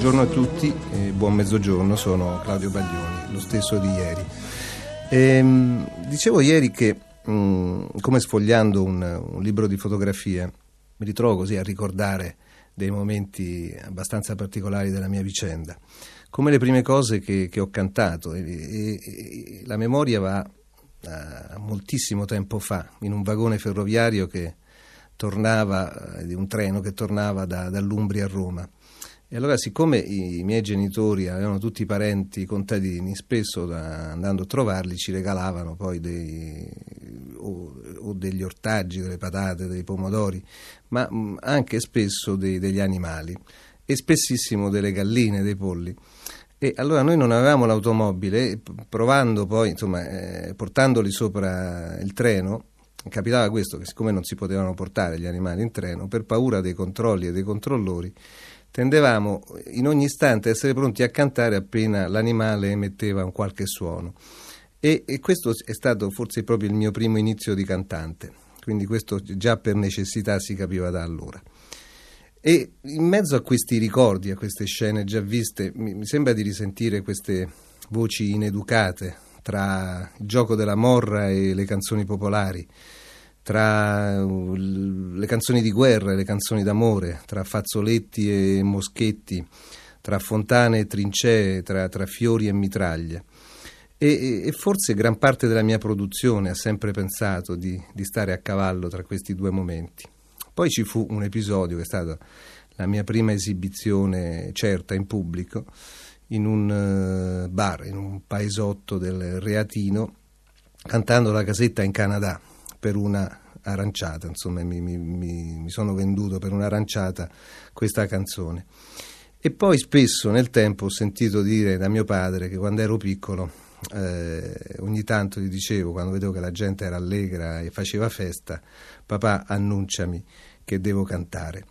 Buongiorno a tutti e buon mezzogiorno, sono Claudio Baglioni, lo stesso di ieri. Ehm, dicevo ieri che, mh, come sfogliando un, un libro di fotografie, mi ritrovo così a ricordare dei momenti abbastanza particolari della mia vicenda, come le prime cose che, che ho cantato. E, e- e la memoria va a moltissimo tempo fa, in un vagone ferroviario che tornava, eh, di un treno che tornava da- dall'Umbria a Roma. E allora, siccome i miei genitori avevano tutti parenti contadini, spesso da- andando a trovarli ci regalavano poi dei, o, o degli ortaggi, delle patate, dei pomodori, ma mh, anche spesso dei- degli animali e spessissimo delle galline, dei polli. E allora noi non avevamo l'automobile, provando poi, insomma, eh, portandoli sopra il treno, capitava questo, che siccome non si potevano portare gli animali in treno, per paura dei controlli e dei controllori, tendevamo in ogni istante a essere pronti a cantare appena l'animale emetteva un qualche suono. E, e questo è stato forse proprio il mio primo inizio di cantante, quindi questo già per necessità si capiva da allora. E in mezzo a questi ricordi, a queste scene già viste, mi, sembra di risentire queste voci ineducate tra il gioco della morra e le canzoni popolari, tra uh, le canzoni di guerra e le canzoni d'amore, tra fazzoletti e moschetti, tra fontane e trincee, tra, tra fiori e mitraglie. E, e- e forse gran parte della mia produzione ha sempre pensato di, di stare a cavallo tra questi due momenti. Poi ci fu un episodio che è stata la mia prima esibizione certa in pubblico in un eh, bar, in un paesotto del Reatino, cantando la casetta in Canada per una aranciata, insomma mi, mi- mi- sono venduto per un'aranciata questa canzone. E poi spesso nel tempo ho sentito dire da mio padre che quando ero piccolo eh, ogni tanto gli dicevo, quando vedevo che la gente era allegra e faceva festa, papà annunciami che devo cantare.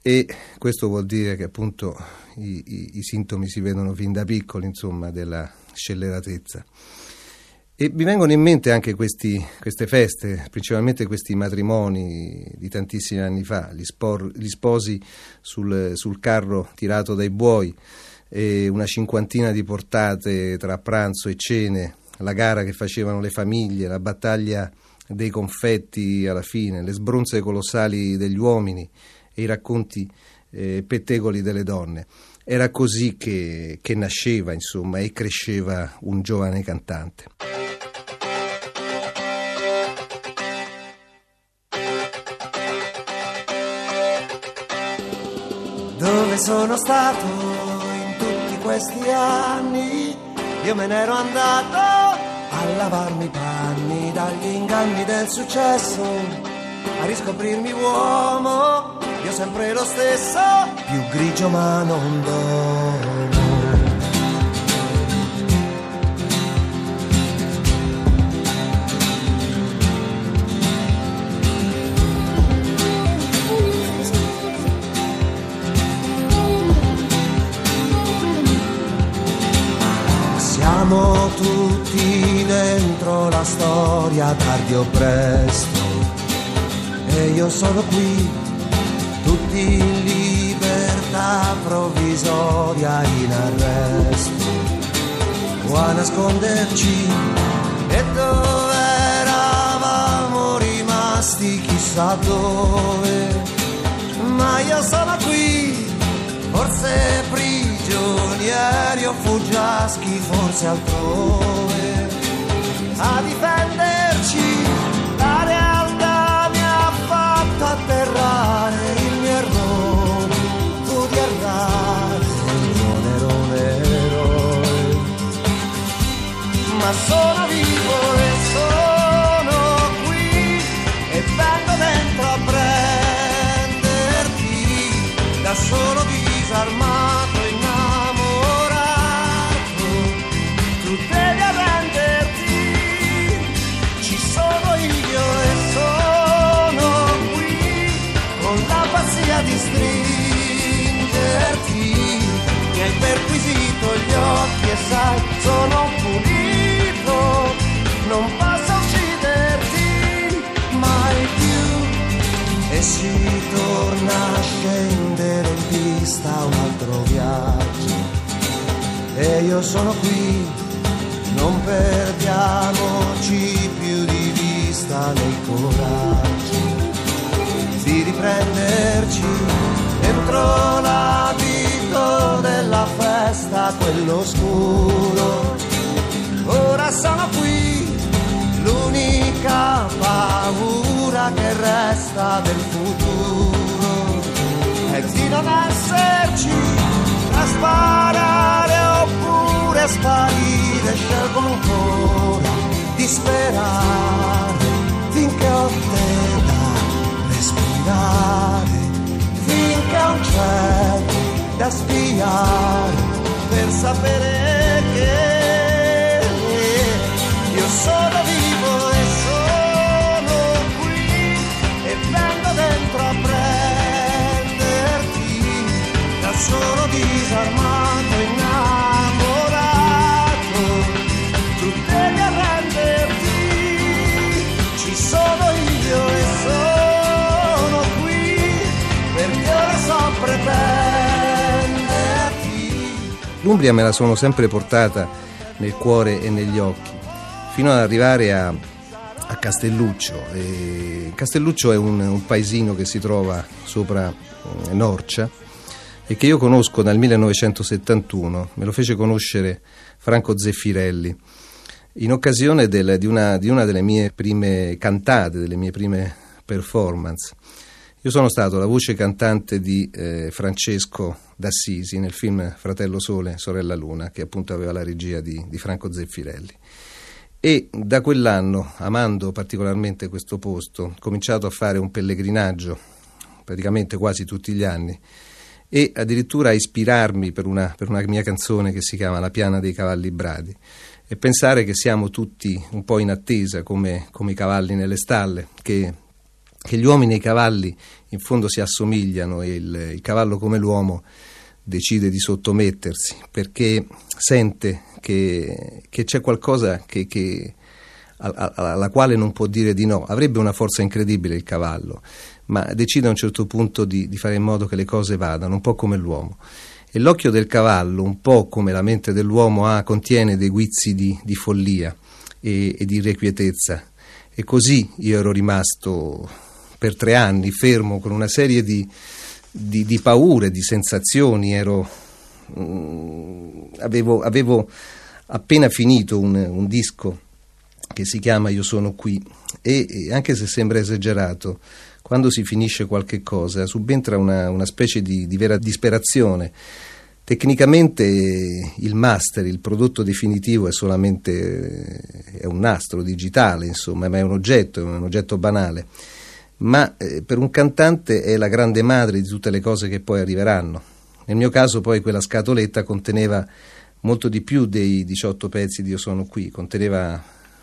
E questo vuol dire che appunto i, i- i sintomi si vedono fin da piccoli, insomma, della scelleratezza. E mi vengono in mente anche questi- queste feste, principalmente questi matrimoni di tantissimi anni fa, gli, spor- gli sposi sul, sul carro tirato dai buoi, una cinquantina di portate tra pranzo e cene, la gara che facevano le famiglie, la battaglia dei confetti alla fine, le sbronze colossali degli uomini e i racconti eh, pettegoli delle donne. Era così che, che nasceva, insomma, e cresceva un giovane cantante. Dove sono stato in tutti questi anni? Io me n'ero andato a lavarmi i panni dagli inganni del successo, a riscoprirmi uomo, io sempre lo stesso, più grigio ma non dono. Tutti dentro la storia tardi o presto. E io sono qui, tutti in libertà provvisoria in arresto. O a nasconderci e dove eravamo rimasti chissà dove. Ma io sono qui forse prigioniero aereo fuggiaschi forse altrove, a difenderci la realtà mi ha fatto atterrare il mio errore, tu di errare, non ero un eroe, ma sono sono qui non perdiamoci più di vista nei coraggi di riprenderci dentro l'abito della festa, quello oscuro. Ora sono qui, l'unica paura che resta del futuro è di non esserci, oppure sparire, scelgo ancora di sperare finché ho te da respirare, finché ho un cielo da spiare per sapere che io sono L'Umbria me la sono sempre portata nel cuore e negli occhi, fino ad arrivare a, a Castelluccio. E Castelluccio è un, un paesino che si trova sopra eh, Norcia e che io conosco dal 1971, me lo fece conoscere Franco Zeffirelli, in occasione del- di, una, di una delle mie prime cantate, delle mie prime performance. Io sono stato la voce cantante di eh, Francesco d'Assisi nel film Fratello Sole, Sorella Luna, che appunto aveva la regia di, di Franco Zeffirelli. E da quell'anno, amando particolarmente questo posto, ho cominciato a fare un pellegrinaggio praticamente quasi tutti gli anni e addirittura a ispirarmi per una, per una mia canzone che si chiama La piana dei cavalli bradi e pensare che siamo tutti un po' in attesa come, come i cavalli nelle stalle, che, che gli uomini e i cavalli in fondo si assomigliano e il, il cavallo come l'uomo decide di sottomettersi perché sente che, che c'è qualcosa che, che- alla quale non può dire di no. Avrebbe una forza incredibile il cavallo, ma decide a un certo punto di, di fare in modo che le cose vadano, un po' come l'uomo. E l'occhio del cavallo, un po' come la mente dell'uomo, ha, contiene dei guizzi di, di follia e, e di irrequietezza. E così io ero rimasto per tre anni fermo con una serie di, di, di paure, di sensazioni. Ero, mm, avevo, avevo appena finito un, un disco che si chiama Io sono qui e, e anche se sembra esagerato, quando si finisce qualche cosa subentra una, una specie di, di vera disperazione. Tecnicamente il master, il prodotto definitivo è solamente eh, è un nastro digitale, insomma, ma è un oggetto, è un oggetto banale. Ma eh, per un cantante è la grande madre di tutte le cose che poi arriveranno. Nel mio caso poi quella scatoletta conteneva molto di più dei 18 pezzi di Io sono qui, conteneva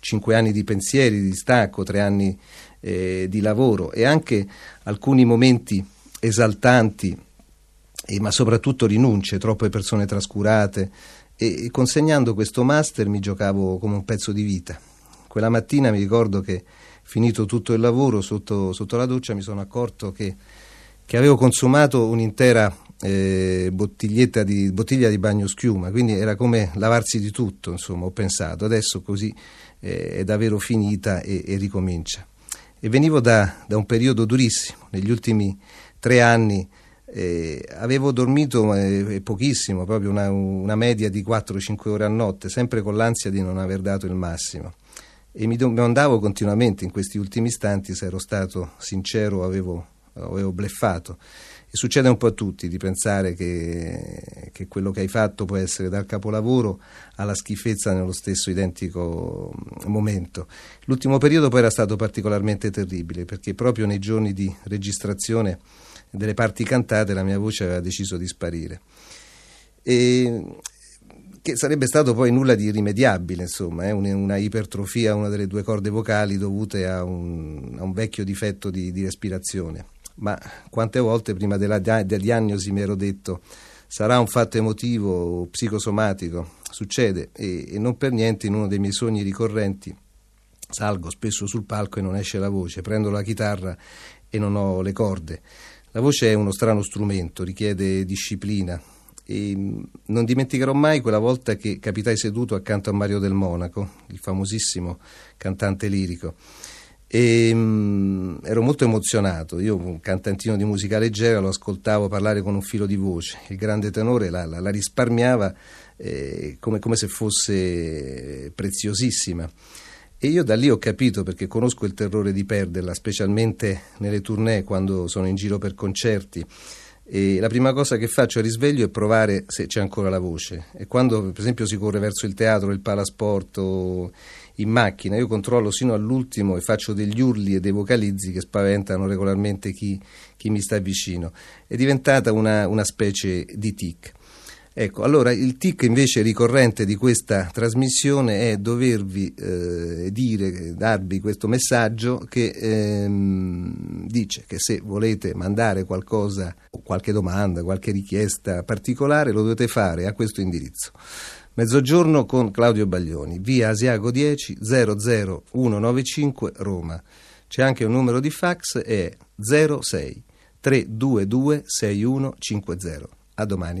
5 anni di pensieri, di stacco, 3 anni eh, di lavoro e anche alcuni momenti esaltanti, eh, ma soprattutto rinunce, troppe persone trascurate e, e consegnando questo master mi giocavo come un pezzo di vita. Quella mattina mi ricordo che finito tutto il lavoro sotto, sotto la doccia mi sono accorto che, che avevo consumato un'intera eh, di, bottiglia di bagno schiuma, quindi era come lavarsi di tutto, insomma, ho pensato, adesso così eh, è davvero finita e, e ricomincia. E venivo da, da un periodo durissimo, negli ultimi tre anni eh, avevo dormito eh, pochissimo, proprio una, una media di 4-5 ore a notte, sempre con l'ansia di non aver dato il massimo. E mi domandavo continuamente in questi ultimi istanti se ero stato sincero, avevo avevo bleffato. E succede un po' a tutti di pensare che, che, quello che hai fatto può essere dal capolavoro alla schifezza nello stesso identico momento. L'ultimo periodo poi era stato particolarmente terribile perché proprio nei giorni di registrazione delle parti cantate la mia voce aveva deciso di sparire. E, che sarebbe stato poi nulla di irrimediabile, insomma, eh? una ipertrofia a una delle due corde vocali dovute a un, a un vecchio difetto di, di, respirazione. Ma quante volte prima della, della diagnosi mi ero detto sarà un fatto emotivo o psicosomatico, succede e, e non per niente in uno dei miei sogni ricorrenti salgo spesso sul palco e non esce la voce, prendo la chitarra e non ho le corde. La voce è uno strano strumento, richiede disciplina, e non dimenticherò mai quella volta che capitai seduto accanto a Mario del Monaco, il famosissimo cantante lirico. E, um, ero molto emozionato. Io, un cantantino di musica leggera, lo ascoltavo parlare con un filo di voce. Il grande tenore la, la, la risparmiava eh, come, come se fosse preziosissima. E io da lì ho capito, perché conosco il terrore di perderla, specialmente nelle tournée quando sono in giro per concerti e la prima cosa che faccio a risveglio è provare se c'è ancora la voce. E quando, per esempio, si corre verso il teatro, il palasport o in macchina, io controllo sino all'ultimo e faccio degli urli e dei vocalizzi che spaventano regolarmente chi, chi mi sta vicino. È diventata una, una specie di tic. Ecco, allora il tic invece ricorrente di questa trasmissione è dovervi eh, dire, darvi questo messaggio che ehm, dice che se volete mandare qualcosa, qualche domanda, qualche richiesta particolare, lo dovete fare a questo indirizzo. Mezzogiorno con Claudio Baglioni, via Asiago 10 00195 Roma. C'è anche un numero di fax, è 06 322 6150. A domani.